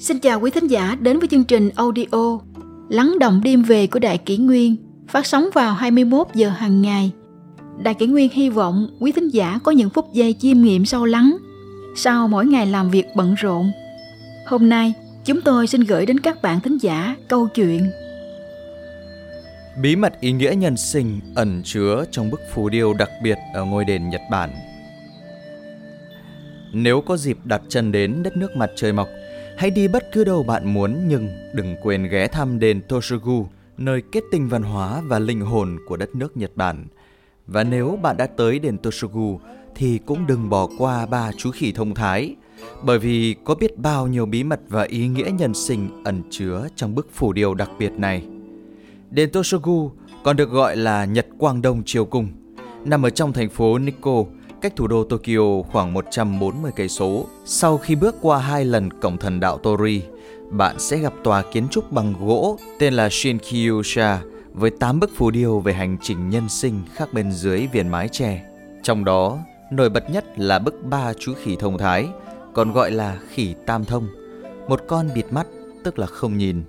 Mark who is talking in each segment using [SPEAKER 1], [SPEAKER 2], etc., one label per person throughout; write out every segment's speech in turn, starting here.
[SPEAKER 1] Xin chào quý thính giả đến với chương trình audio Lắng động đêm về của Đại Kỷ Nguyên phát sóng vào 21 giờ hàng ngày. Đại Kỷ Nguyên hy vọng quý thính giả có những phút giây chiêm nghiệm sâu lắng sau mỗi ngày làm việc bận rộn. Hôm nay, chúng tôi xin gửi đến các bạn thính giả câu chuyện
[SPEAKER 2] Bí mật ý nghĩa nhân sinh ẩn chứa trong bức phù điêu đặc biệt ở ngôi đền Nhật Bản. Nếu có dịp đặt chân đến đất nước mặt trời mọc, hãy đi bất cứ đâu bạn muốn nhưng đừng quên ghé thăm đền Toshogu, nơi kết tinh văn hóa và linh hồn của đất nước Nhật Bản. Và nếu bạn đã tới đền Toshogu thì cũng đừng bỏ qua ba chú khỉ thông thái, bởi vì có biết bao nhiêu bí mật và ý nghĩa nhân sinh ẩn chứa trong bức phủ điêu đặc biệt này. Đền Toshogu còn được gọi là Nhật Quang Đông Triều Cung, nằm ở trong thành phố Nikko, cách thủ đô Tokyo khoảng 140 cây số. Sau khi bước qua hai lần cổng thần đạo Tori, bạn sẽ gặp tòa kiến trúc bằng gỗ tên là Shinkyusha với 8 bức phù điêu về hành trình nhân sinh khác bên dưới viền mái tre. Trong đó, nổi bật nhất là bức ba chú khỉ thông thái, còn gọi là khỉ tam thông. Một con bịt mắt, tức là không nhìn.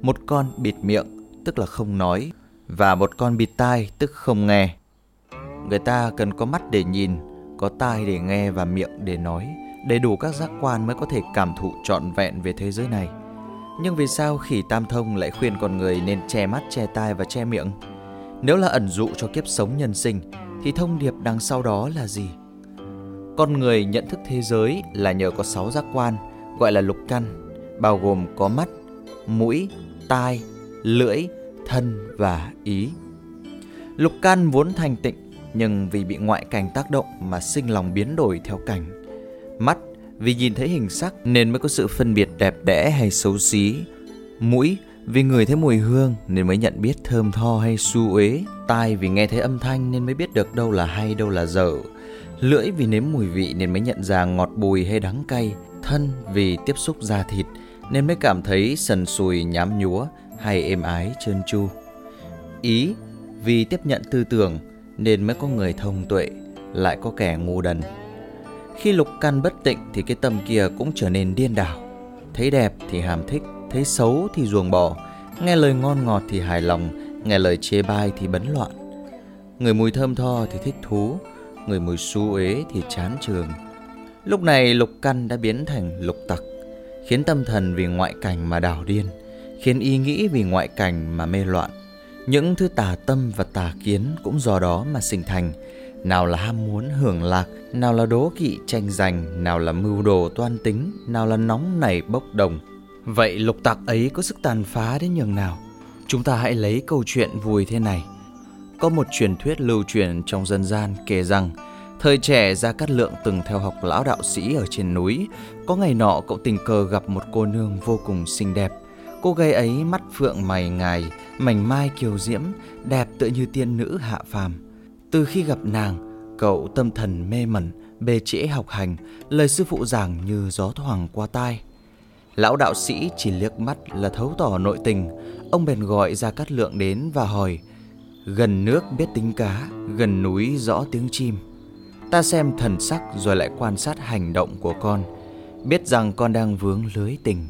[SPEAKER 2] Một con bịt miệng, tức là không nói. Và một con bịt tai, tức không nghe. Người ta cần có mắt để nhìn, có tai để nghe và miệng để nói. Đầy đủ các giác quan mới có thể cảm thụ trọn vẹn về thế giới này. Nhưng vì sao khỉ tam thông lại khuyên con người nên che mắt, che tai và che miệng? Nếu là ẩn dụ cho kiếp sống nhân sinh, thì thông điệp đằng sau đó là gì? Con người nhận thức thế giới là nhờ có sáu giác quan, gọi là lục căn, bao gồm có mắt, mũi, tai, lưỡi, thân và ý. Lục căn vốn thanh tịnh nhưng vì bị ngoại cảnh tác động mà sinh lòng biến đổi theo cảnh. Mắt, vì nhìn thấy hình sắc nên mới có sự phân biệt đẹp đẽ hay xấu xí. Mũi, vì người thấy mùi hương nên mới nhận biết thơm tho hay su uế. Tai, vì nghe thấy âm thanh nên mới biết được đâu là hay, đâu là dở. Lưỡi, vì nếm mùi vị nên mới nhận ra ngọt bùi hay đắng cay. Thân, vì tiếp xúc da thịt nên mới cảm thấy sần sùi, nhám nhúa hay êm ái, trơn tru. Ý, vì tiếp nhận tư tưởng nên mới có người thông tuệ, lại có kẻ ngu đần. Khi lục căn bất tịnh thì cái tâm kia cũng trở nên điên đảo. Thấy đẹp thì hàm thích, thấy xấu thì ruồng bỏ, nghe lời ngon ngọt thì hài lòng, nghe lời chê bai thì bấn loạn. Người mùi thơm tho thì thích thú, người mùi xú ế thì chán trường. Lúc này lục căn đã biến thành lục tặc, khiến tâm thần vì ngoại cảnh mà đảo điên, khiến ý nghĩ vì ngoại cảnh mà mê loạn. Những thứ tà tâm và tà kiến cũng do đó mà sinh thành. Nào là ham muốn hưởng lạc, nào là đố kỵ tranh giành, nào là mưu đồ toan tính, nào là nóng nảy bốc đồng. Vậy lục tặc ấy có sức tàn phá đến nhường nào? Chúng ta hãy lấy câu chuyện vui thế này. Có một truyền thuyết lưu truyền trong dân gian kể rằng Thời trẻ Gia Cát Lượng từng theo học lão đạo sĩ ở trên núi Có ngày nọ cậu tình cờ gặp một cô nương vô cùng xinh đẹp Cô gái ấy mắt phượng mày ngài, mảnh mai kiều diễm, đẹp tựa như tiên nữ hạ phàm. Từ khi gặp nàng, cậu tâm thần mê mẩn, bề trễ học hành, lời sư phụ giảng như gió thoảng qua tai. Lão đạo sĩ chỉ liếc mắt là thấu tỏ nội tình, ông bèn gọi ra cát lượng đến và hỏi Gần nước biết tính cá, gần núi rõ tiếng chim. Ta xem thần sắc rồi lại quan sát hành động của con, biết rằng con đang vướng lưới tình.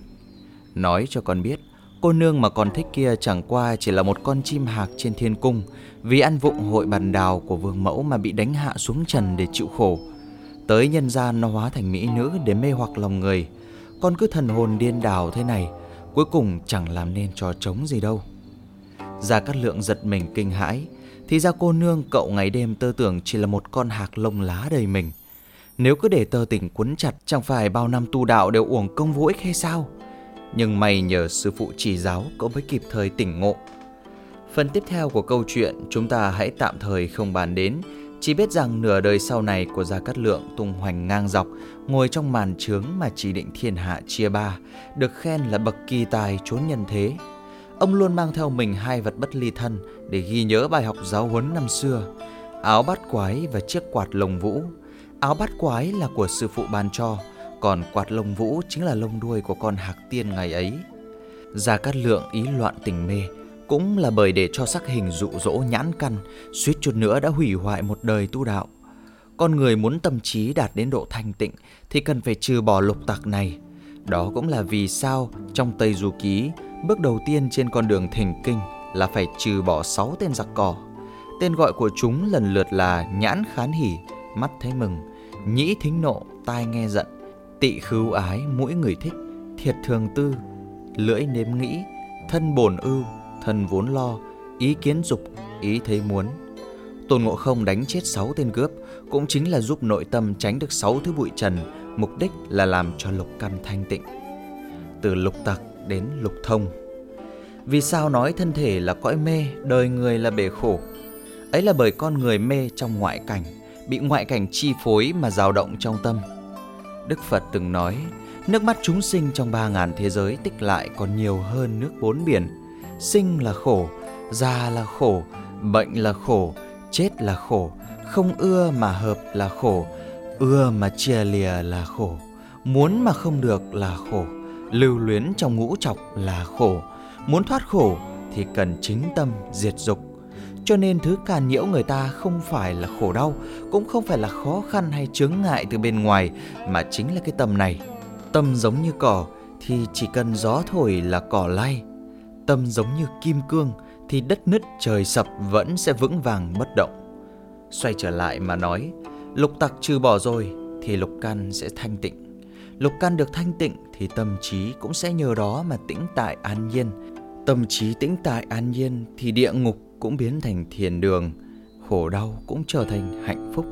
[SPEAKER 2] Nói cho con biết, cô nương mà con thích kia chẳng qua chỉ là một con chim hạc trên thiên cung vì ăn vụng hội bàn đào của vương mẫu mà bị đánh hạ xuống trần để chịu khổ. Tới nhân gian nó hóa thành mỹ nữ để mê hoặc lòng người. Con cứ thần hồn điên đảo thế này, cuối cùng chẳng làm nên trò trống gì đâu. Gia Cát Lượng giật mình kinh hãi, thì ra cô nương cậu ngày đêm tơ tưởng chỉ là một con hạc lông lá đầy mình. Nếu cứ để tơ tình quấn chặt chẳng phải bao năm tu đạo đều uổng công vô ích hay sao? Nhưng may nhờ sư phụ chỉ giáo cậu mới kịp thời tỉnh ngộ. Phần tiếp theo của câu chuyện chúng ta hãy tạm thời không bàn đến, chỉ biết rằng nửa đời sau này của Gia Cát Lượng tung hoành ngang dọc, ngồi trong màn trướng mà chỉ định thiên hạ chia ba, được khen là bậc kỳ tài trốn nhân thế. Ông luôn mang theo mình hai vật bất ly thân để ghi nhớ bài học giáo huấn năm xưa, áo bát quái và chiếc quạt lồng vũ. Áo bát quái là của sư phụ ban cho, còn quạt lông vũ chính là lông đuôi của con hạc tiên ngày ấy. Gia Cát Lượng ý loạn tình mê, cũng là bởi để cho sắc hình dụ dỗ nhãn căn, suýt chút nữa đã hủy hoại một đời tu đạo. Con người muốn tâm trí đạt đến độ thanh tịnh thì cần phải trừ bỏ lục tặc này. Đó cũng là vì sao trong Tây Du Ký, bước đầu tiên trên con đường thỉnh kinh là phải trừ bỏ 6 tên giặc cỏ. Tên gọi của chúng lần lượt là nhãn khán hỉ, mắt thấy mừng, nhĩ thính nộ, tai nghe giận, tị khứu ái, mũi người thích, thiệt thường tư, lưỡi nếm nghĩ, thân bổn ưu, thân vốn lo, ý kiến dục, ý thấy muốn. Tôn Ngộ Không đánh chết 6 tên cướp cũng chính là giúp nội tâm tránh được 6 thứ bụi trần, mục đích là làm cho lục căn thanh tịnh. Từ lục tặc đến lục thông. Vì sao nói thân thể là cõi mê, đời người là bể khổ? Ấy là bởi con người mê trong ngoại cảnh, bị ngoại cảnh chi phối mà dao động trong tâm. Đức Phật từng nói, nước mắt chúng sinh trong ba ngàn thế giới tích lại còn nhiều hơn nước bốn biển. Sinh là khổ, già là khổ, bệnh là khổ, chết là khổ, không ưa mà hợp là khổ, ưa mà chia lìa là khổ, muốn mà không được là khổ, lưu luyến trong ngũ trọc là khổ, muốn thoát khổ thì cần chính tâm diệt dục. Cho nên thứ càn nhiễu người ta không phải là khổ đau, cũng không phải là khó khăn hay chướng ngại từ bên ngoài, mà chính là cái tâm này. Tâm giống như cỏ thì chỉ cần gió thổi là cỏ lay. Tâm giống như kim cương thì đất nứt trời sập vẫn sẽ vững vàng bất động. Xoay trở lại mà nói, lục tặc trừ bỏ rồi thì lục căn sẽ thanh tịnh. Lục căn được thanh tịnh thì tâm trí cũng sẽ nhờ đó mà tĩnh tại an nhiên. Tâm trí tĩnh tại an nhiên thì địa ngục cũng biến thành thiền đường, khổ đau cũng trở thành hạnh phúc.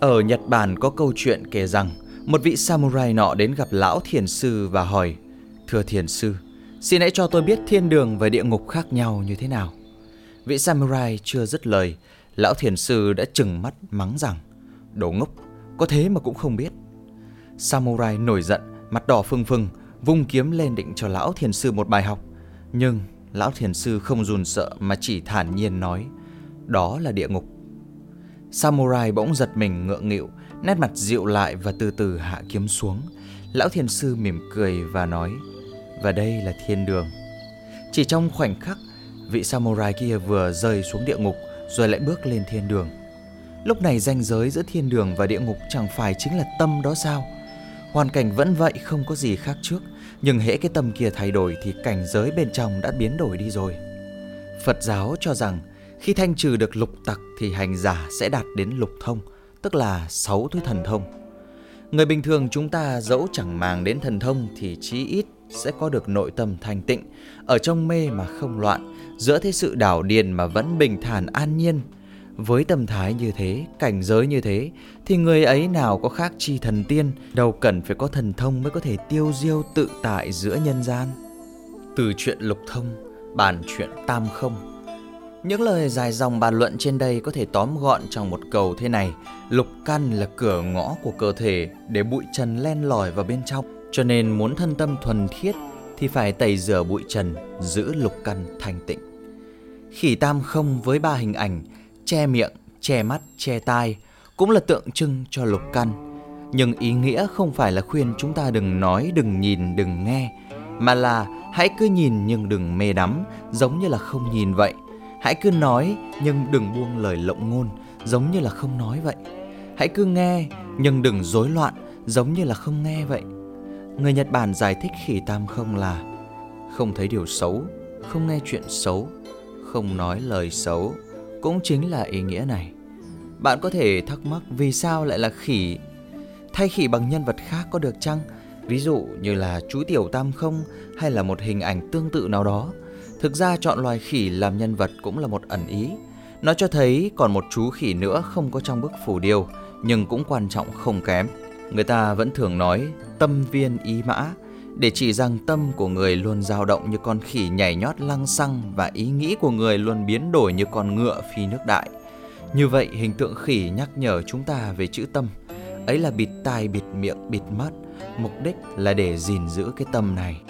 [SPEAKER 2] Ở Nhật Bản có câu chuyện kể rằng một vị samurai nọ đến gặp lão thiền sư và hỏi Thưa thiền sư, xin hãy cho tôi biết thiên đường và địa ngục khác nhau như thế nào. Vị samurai chưa dứt lời, lão thiền sư đã chừng mắt mắng rằng Đồ ngốc, có thế mà cũng không biết. Samurai nổi giận, mặt đỏ phừng phừng, vung kiếm lên định cho lão thiền sư một bài học. Nhưng lão thiền sư không run sợ mà chỉ thản nhiên nói Đó là địa ngục. Samurai bỗng giật mình ngượng nghịu, nét mặt dịu lại và từ từ hạ kiếm xuống. Lão thiền sư mỉm cười và nói Và đây là thiên đường. Chỉ trong khoảnh khắc, vị samurai kia vừa rơi xuống địa ngục rồi lại bước lên thiên đường. Lúc này ranh giới giữa thiên đường và địa ngục chẳng phải chính là tâm đó sao? Hoàn cảnh vẫn vậy không có gì khác trước, nhưng hễ cái tâm kia thay đổi thì cảnh giới bên trong đã biến đổi đi rồi. Phật giáo cho rằng khi thanh trừ được lục tặc thì hành giả sẽ đạt đến lục thông, tức là sáu thứ thần thông. Người bình thường chúng ta dẫu chẳng màng đến thần thông thì chí ít sẽ có được nội tâm thanh tịnh, ở trong mê mà không loạn, giữa thế sự đảo điền mà vẫn bình thản an nhiên. Với tâm thái như thế, cảnh giới như thế, thì người ấy nào có khác chi thần tiên, đâu cần phải có thần thông mới có thể tiêu diêu tự tại giữa nhân gian. Từ chuyện lục thông, bàn chuyện tam không, những lời dài dòng bàn luận trên đây có thể tóm gọn trong một câu thế này. Lục căn là cửa ngõ của cơ thể để bụi trần len lỏi vào bên trong. Cho nên muốn thân tâm thuần thiết thì phải tẩy rửa bụi trần, giữ lục căn thanh tịnh. Khỉ tam không với ba hình ảnh, che miệng, che mắt, che tai, cũng là tượng trưng cho lục căn. Nhưng ý nghĩa không phải là khuyên chúng ta đừng nói, đừng nhìn, đừng nghe, mà là hãy cứ nhìn nhưng đừng mê đắm, giống như là không nhìn vậy. Hãy cứ nói nhưng đừng buông lời lộng ngôn, giống như là không nói vậy. Hãy cứ nghe nhưng đừng rối loạn, giống như là không nghe vậy. Người Nhật Bản giải thích khỉ tam không là không thấy điều xấu, không nghe chuyện xấu, không nói lời xấu, cũng chính là ý nghĩa này. Bạn có thể thắc mắc vì sao lại là khỉ? Thay khỉ bằng nhân vật khác có được chăng? Ví dụ như là chú tiểu tam không hay là một hình ảnh tương tự nào đó. Thực ra chọn loài khỉ làm nhân vật cũng là một ẩn ý. Nó cho thấy còn một chú khỉ nữa không có trong bức phù điêu, nhưng cũng quan trọng không kém. Người ta vẫn thường nói tâm viên ý mã để chỉ rằng tâm của người luôn dao động như con khỉ nhảy nhót lăng xăng và ý nghĩ của người luôn biến đổi như con ngựa phi nước đại. Như vậy hình tượng khỉ nhắc nhở chúng ta về chữ tâm. Ấy là bịt tai, bịt miệng, bịt mắt, mục đích là để gìn giữ cái tâm này.